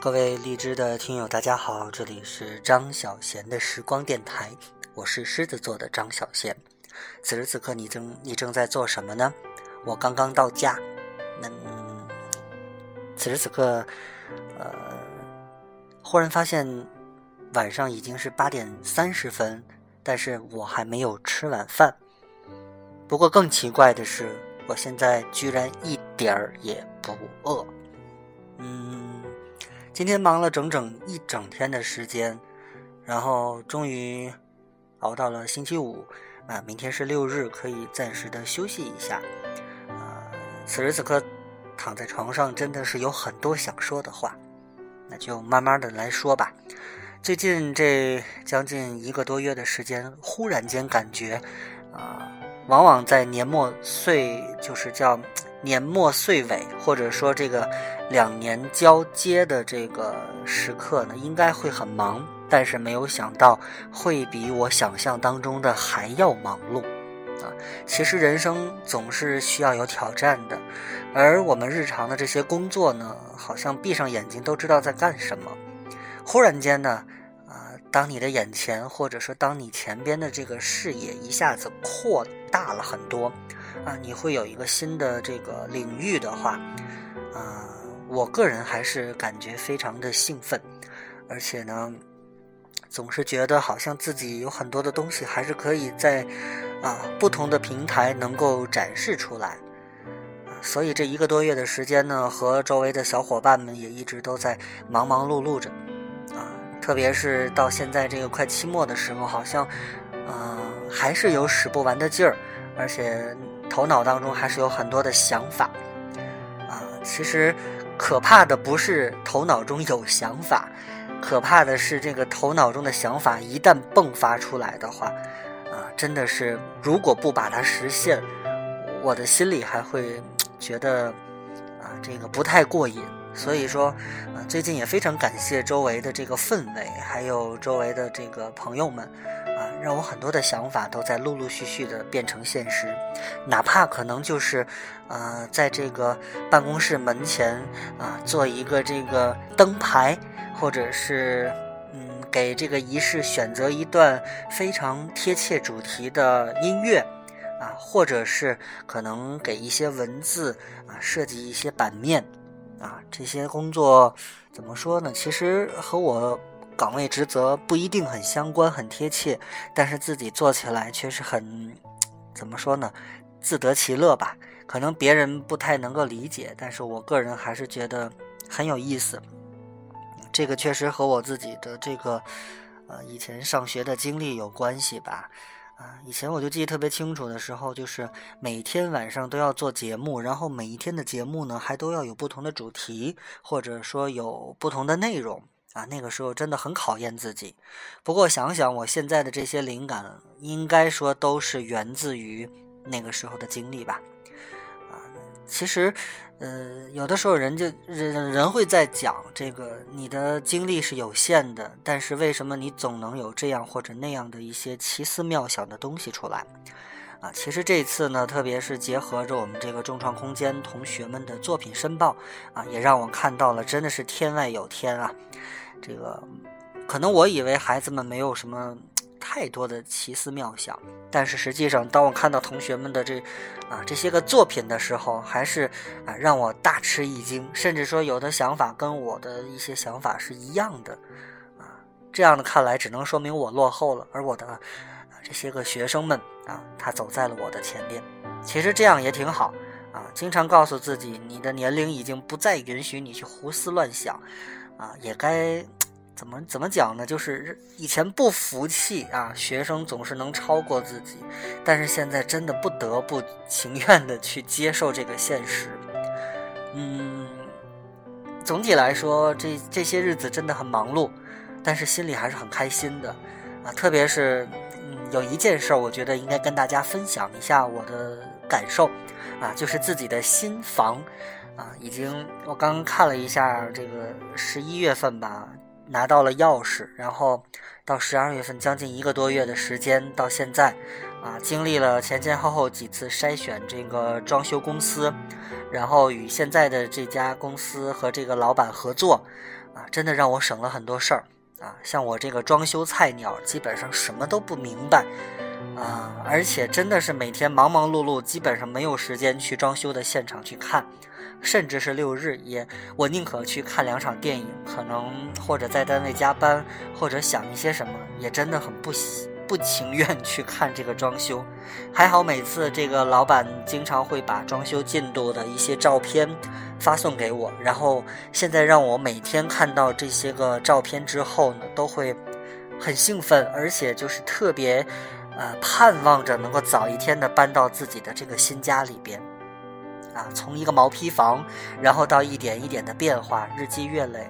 各位荔枝的听友，大家好，这里是张小贤的时光电台，我是狮子座的张小贤。此时此刻，你正你正在做什么呢？我刚刚到家，嗯，此时此刻，呃，忽然发现晚上已经是八点三十分，但是我还没有吃晚饭。不过更奇怪的是，我现在居然一点儿也不饿。嗯。今天忙了整整一整天的时间，然后终于熬到了星期五啊！明天是六日，可以暂时的休息一下啊！此时此刻躺在床上，真的是有很多想说的话，那就慢慢的来说吧。最近这将近一个多月的时间，忽然间感觉啊，往往在年末岁，就是叫。年末岁尾，或者说这个两年交接的这个时刻呢，应该会很忙，但是没有想到会比我想象当中的还要忙碌啊！其实人生总是需要有挑战的，而我们日常的这些工作呢，好像闭上眼睛都知道在干什么，忽然间呢。啊当你的眼前，或者说当你前边的这个视野一下子扩大了很多，啊，你会有一个新的这个领域的话，啊，我个人还是感觉非常的兴奋，而且呢，总是觉得好像自己有很多的东西还是可以在啊不同的平台能够展示出来，所以这一个多月的时间呢，和周围的小伙伴们也一直都在忙忙碌碌着。啊特别是到现在这个快期末的时候，好像，嗯，还是有使不完的劲儿，而且头脑当中还是有很多的想法，啊，其实可怕的不是头脑中有想法，可怕的是这个头脑中的想法一旦迸发出来的话，啊，真的是如果不把它实现，我的心里还会觉得，啊，这个不太过瘾。所以说，呃，最近也非常感谢周围的这个氛围，还有周围的这个朋友们，让我很多的想法都在陆陆续续的变成现实，哪怕可能就是，呃，在这个办公室门前啊，做一个这个灯牌，或者是，嗯，给这个仪式选择一段非常贴切主题的音乐，啊，或者是可能给一些文字啊设计一些版面。啊，这些工作怎么说呢？其实和我岗位职责不一定很相关、很贴切，但是自己做起来却是很怎么说呢？自得其乐吧。可能别人不太能够理解，但是我个人还是觉得很有意思。这个确实和我自己的这个呃以前上学的经历有关系吧。啊，以前我就记得特别清楚的时候，就是每天晚上都要做节目，然后每一天的节目呢，还都要有不同的主题，或者说有不同的内容啊。那个时候真的很考验自己。不过想想我现在的这些灵感，应该说都是源自于那个时候的经历吧。啊，其实。呃，有的时候人就人人会在讲这个，你的精力是有限的，但是为什么你总能有这样或者那样的一些奇思妙想的东西出来？啊，其实这次呢，特别是结合着我们这个众创空间同学们的作品申报，啊，也让我看到了真的是天外有天啊！这个可能我以为孩子们没有什么。太多的奇思妙想，但是实际上，当我看到同学们的这啊这些个作品的时候，还是啊让我大吃一惊，甚至说有的想法跟我的一些想法是一样的，啊，这样的看来只能说明我落后了，而我的这些个学生们啊，他走在了我的前边。其实这样也挺好啊，经常告诉自己，你的年龄已经不再允许你去胡思乱想，啊，也该。怎么怎么讲呢？就是以前不服气啊，学生总是能超过自己，但是现在真的不得不情愿的去接受这个现实。嗯，总体来说，这这些日子真的很忙碌，但是心里还是很开心的啊。特别是，有一件事儿，我觉得应该跟大家分享一下我的感受啊，就是自己的新房啊，已经我刚刚看了一下这个十一月份吧。拿到了钥匙，然后到十二月份，将近一个多月的时间，到现在，啊，经历了前前后后几次筛选这个装修公司，然后与现在的这家公司和这个老板合作，啊，真的让我省了很多事儿啊。像我这个装修菜鸟，基本上什么都不明白啊，而且真的是每天忙忙碌碌，基本上没有时间去装修的现场去看。甚至是六日也，我宁可去看两场电影，可能或者在单位加班，或者想一些什么，也真的很不喜不情愿去看这个装修。还好每次这个老板经常会把装修进度的一些照片发送给我，然后现在让我每天看到这些个照片之后呢，都会很兴奋，而且就是特别呃盼望着能够早一天的搬到自己的这个新家里边。啊，从一个毛坯房，然后到一点一点的变化，日积月累，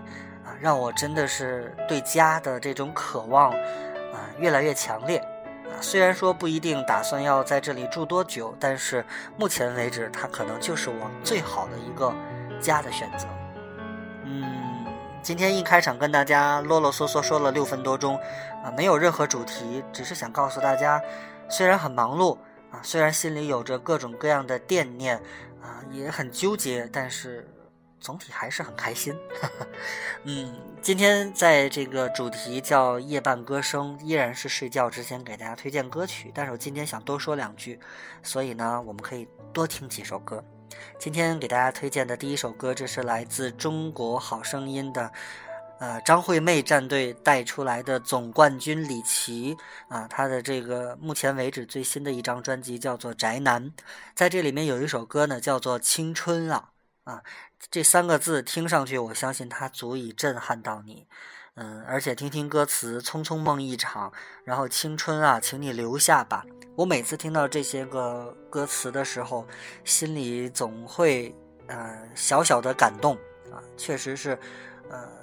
啊，让我真的是对家的这种渴望，越来越强烈。啊，虽然说不一定打算要在这里住多久，但是目前为止，它可能就是我最好的一个家的选择。嗯，今天一开场跟大家啰啰嗦嗦说了六分多钟，啊，没有任何主题，只是想告诉大家，虽然很忙碌，啊，虽然心里有着各种各样的惦念。啊，也很纠结，但是总体还是很开心。嗯，今天在这个主题叫夜半歌声，依然是睡觉之前给大家推荐歌曲。但是我今天想多说两句，所以呢，我们可以多听几首歌。今天给大家推荐的第一首歌，这是来自《中国好声音》的。呃，张惠妹战队带出来的总冠军李琦啊，他的这个目前为止最新的一张专辑叫做《宅男》，在这里面有一首歌呢，叫做《青春》啊啊，这三个字听上去，我相信它足以震撼到你。嗯，而且听听歌词，匆匆梦一场，然后青春啊，请你留下吧。我每次听到这些个歌词的时候，心里总会呃小小的感动啊，确实是呃。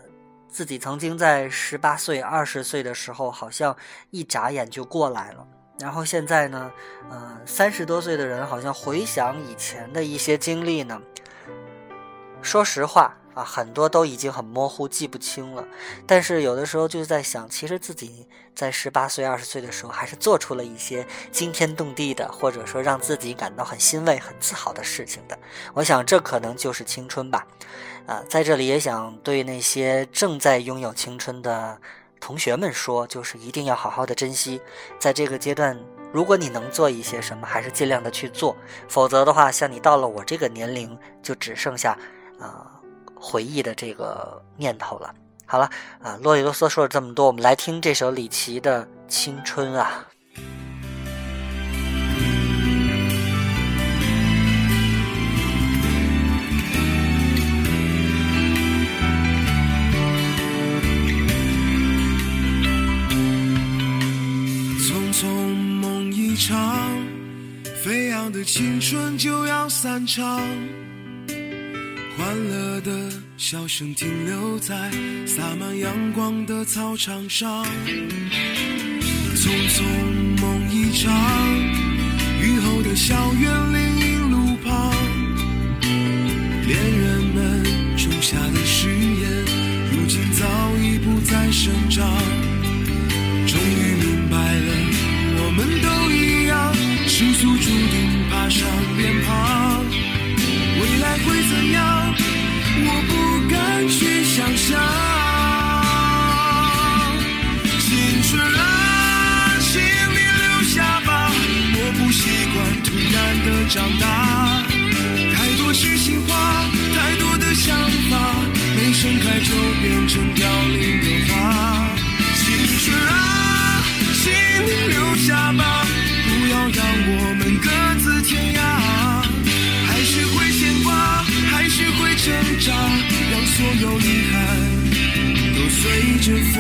自己曾经在十八岁、二十岁的时候，好像一眨眼就过来了。然后现在呢，呃，三十多岁的人好像回想以前的一些经历呢，说实话。啊，很多都已经很模糊，记不清了。但是有的时候就是在想，其实自己在十八岁、二十岁的时候，还是做出了一些惊天动地的，或者说让自己感到很欣慰、很自豪的事情的。我想，这可能就是青春吧。啊，在这里也想对那些正在拥有青春的同学们说，就是一定要好好的珍惜。在这个阶段，如果你能做一些什么，还是尽量的去做。否则的话，像你到了我这个年龄，就只剩下啊。回忆的这个念头了。好了，啊，啰里啰嗦说了这么多，我们来听这首李琦的《青春》啊。匆匆梦一场，飞扬的青春就要散场。的笑声停留在洒满阳光的操场上，匆匆梦一场，雨后的校园林荫路旁，恋人们种下的誓言，如今早已不再生长。终于挣扎，让所有遗憾都随着风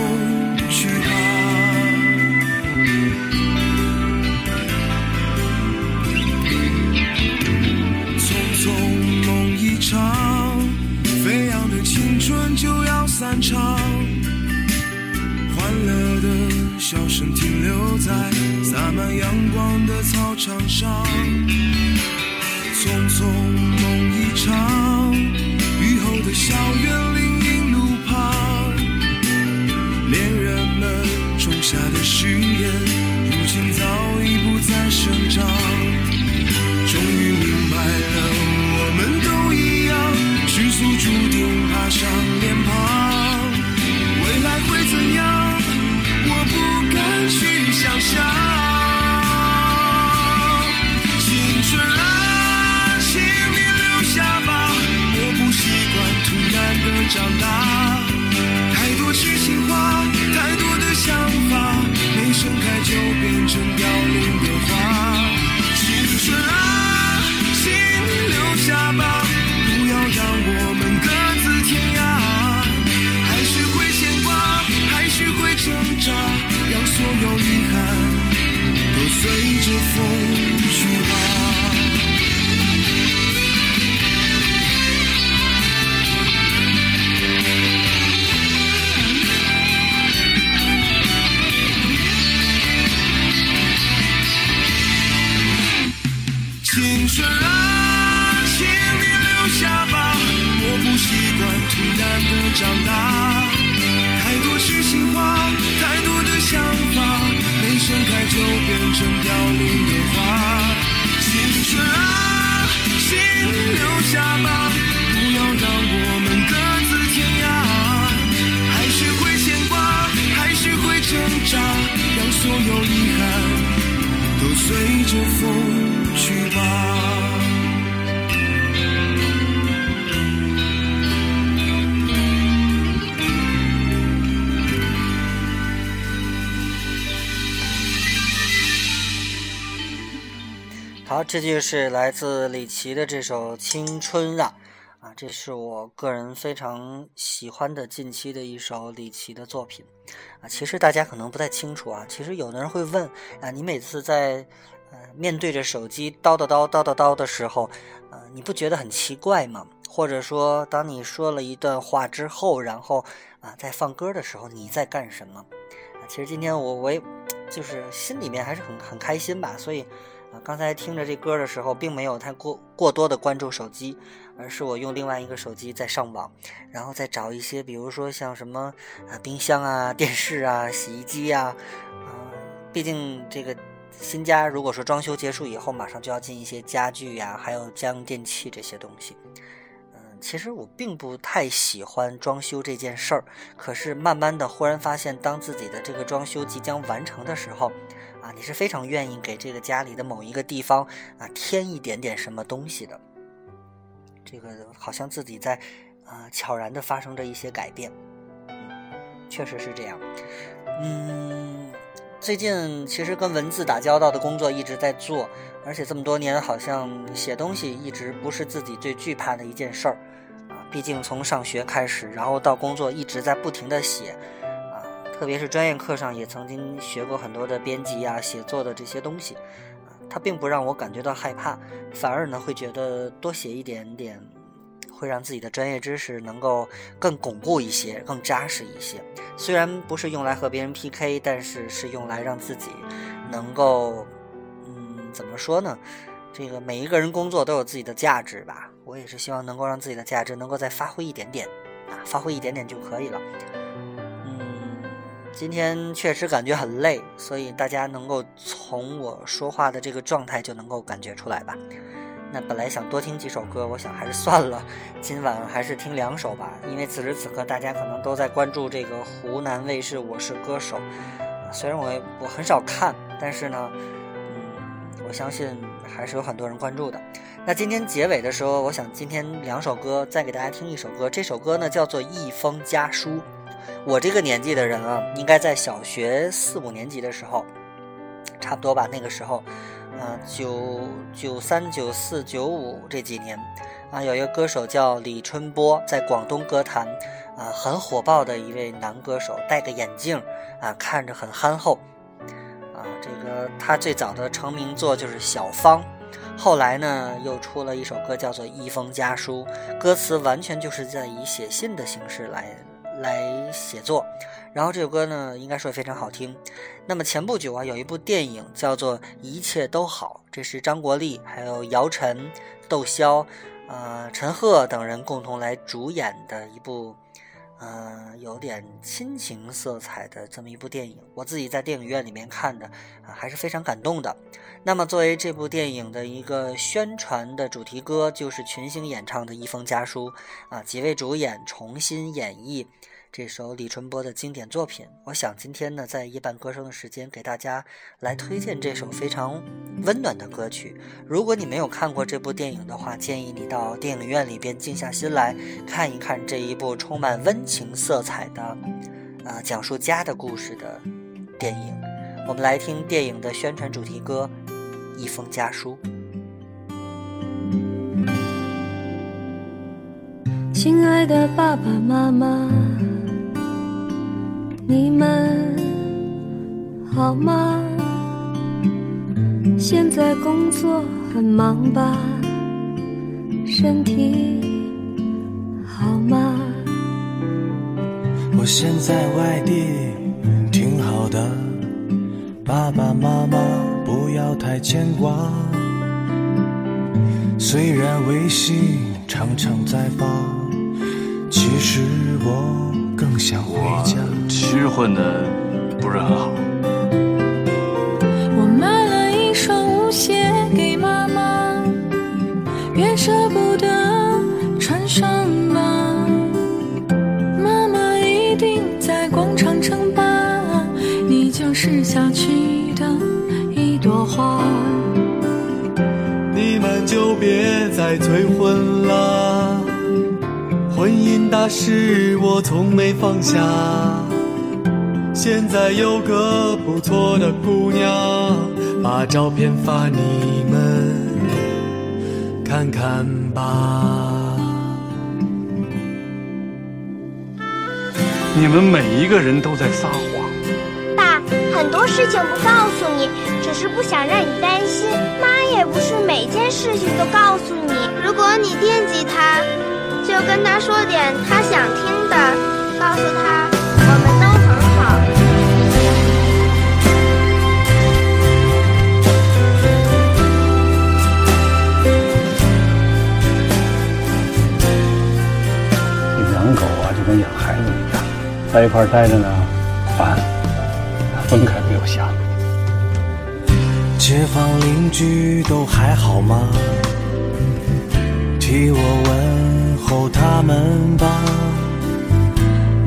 去吧。匆匆梦一场，飞扬的青春就要散场，欢乐的笑声停留在洒满阳光的操场上。匆匆梦一场，校园习惯突然的长大。太多痴心话，太多的想法，没盛开就变成凋零的花。青春啊，请你留下吧，不要让我们各自天涯。还是会牵挂，还是会挣扎，让所有遗憾都随着风去吧。好，这就是来自李琦的这首《青春》啊，啊，这是我个人非常喜欢的近期的一首李琦的作品啊。其实大家可能不太清楚啊，其实有的人会问啊，你每次在呃面对着手机叨叨叨叨叨叨的时候，呃，你不觉得很奇怪吗？或者说，当你说了一段话之后，然后啊在放歌的时候，你在干什么？啊，其实今天我我也就是心里面还是很很开心吧，所以。刚才听着这歌的时候，并没有太过过多的关注手机，而是我用另外一个手机在上网，然后再找一些，比如说像什么啊冰箱啊、电视啊、洗衣机呀，啊，毕竟这个新家如果说装修结束以后，马上就要进一些家具呀，还有家用电器这些东西。嗯，其实我并不太喜欢装修这件事儿，可是慢慢的忽然发现，当自己的这个装修即将完成的时候。啊，你是非常愿意给这个家里的某一个地方啊添一点点什么东西的，这个好像自己在啊悄然的发生着一些改变，嗯，确实是这样，嗯，最近其实跟文字打交道的工作一直在做，而且这么多年好像写东西一直不是自己最惧怕的一件事儿，啊，毕竟从上学开始，然后到工作一直在不停的写。特别是专业课上也曾经学过很多的编辑呀、写作的这些东西，啊，它并不让我感觉到害怕，反而呢会觉得多写一点点，会让自己的专业知识能够更巩固一些、更扎实一些。虽然不是用来和别人 PK，但是是用来让自己能够，嗯，怎么说呢？这个每一个人工作都有自己的价值吧，我也是希望能够让自己的价值能够再发挥一点点，啊，发挥一点点就可以了。今天确实感觉很累，所以大家能够从我说话的这个状态就能够感觉出来吧。那本来想多听几首歌，我想还是算了，今晚还是听两首吧。因为此时此刻大家可能都在关注这个湖南卫视《我是歌手》，虽然我我很少看，但是呢，嗯，我相信还是有很多人关注的。那今天结尾的时候，我想今天两首歌再给大家听一首歌，这首歌呢叫做《一封家书》。我这个年纪的人啊，应该在小学四五年级的时候，差不多吧。那个时候，啊，九九三、九四、九五这几年，啊，有一个歌手叫李春波，在广东歌坛，啊，很火爆的一位男歌手，戴个眼镜，啊，看着很憨厚，啊，这个他最早的成名作就是《小芳》，后来呢，又出了一首歌叫做《一封家书》，歌词完全就是在以写信的形式来。来写作，然后这首歌呢，应该说非常好听。那么前不久啊，有一部电影叫做《一切都好》，这是张国立、还有姚晨、窦骁、呃陈赫等人共同来主演的一部，呃有点亲情色彩的这么一部电影。我自己在电影院里面看的啊，还是非常感动的。那么作为这部电影的一个宣传的主题歌，就是群星演唱的一封家书啊，几位主演重新演绎。这首李春波的经典作品，我想今天呢，在夜半歌声的时间，给大家来推荐这首非常温暖的歌曲。如果你没有看过这部电影的话，建议你到电影院里边静下心来看一看这一部充满温情色彩的，啊，讲述家的故事的电影。我们来听电影的宣传主题歌《一封家书》。亲爱的爸爸妈妈。你们好吗？现在工作很忙吧？身体好吗？我现在外地挺好的，爸爸妈妈不要太牵挂。虽然微信常常在发，其实我更想回家。其实混的不是很好。婚姻大事我从没放下。现在有个不错的姑娘，把照片发你们看看吧。你们每一个人都在撒谎。爸，很多事情不告诉你，只是不想让你担心。妈也不是每件事情都告诉你。如果你惦记他，就跟他说点他想听的，告诉他我们都很好。养狗啊，就跟养孩子一样，在一块儿待着呢，烦；分开没有想。街坊邻居都还好吗？替我问候他们吧。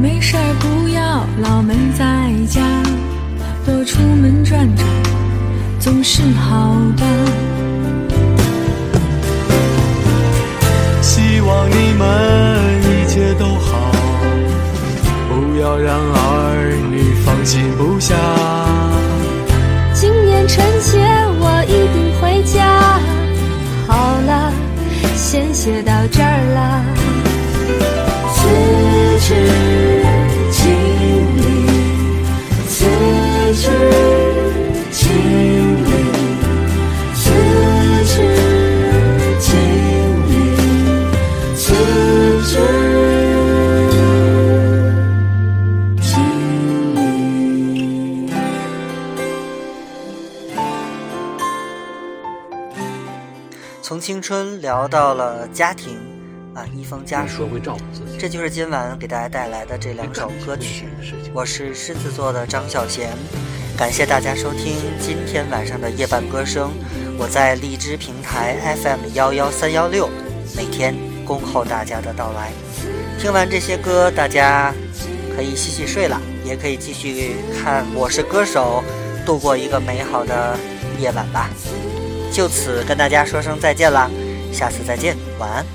没事儿不要老闷在家，多出门转转总是好的。希望你们一切都好，从青春聊到了家庭，啊，一封家书。这就是今晚给大家带来的这两首歌曲。我是狮子座的张小贤，感谢大家收听今天晚上的夜半歌声。我在荔枝平台 FM 幺幺三幺六，每天恭候大家的到来。听完这些歌，大家可以洗洗睡了，也可以继续看《我是歌手》，度过一个美好的夜晚吧。就此跟大家说声再见啦，下次再见，晚安。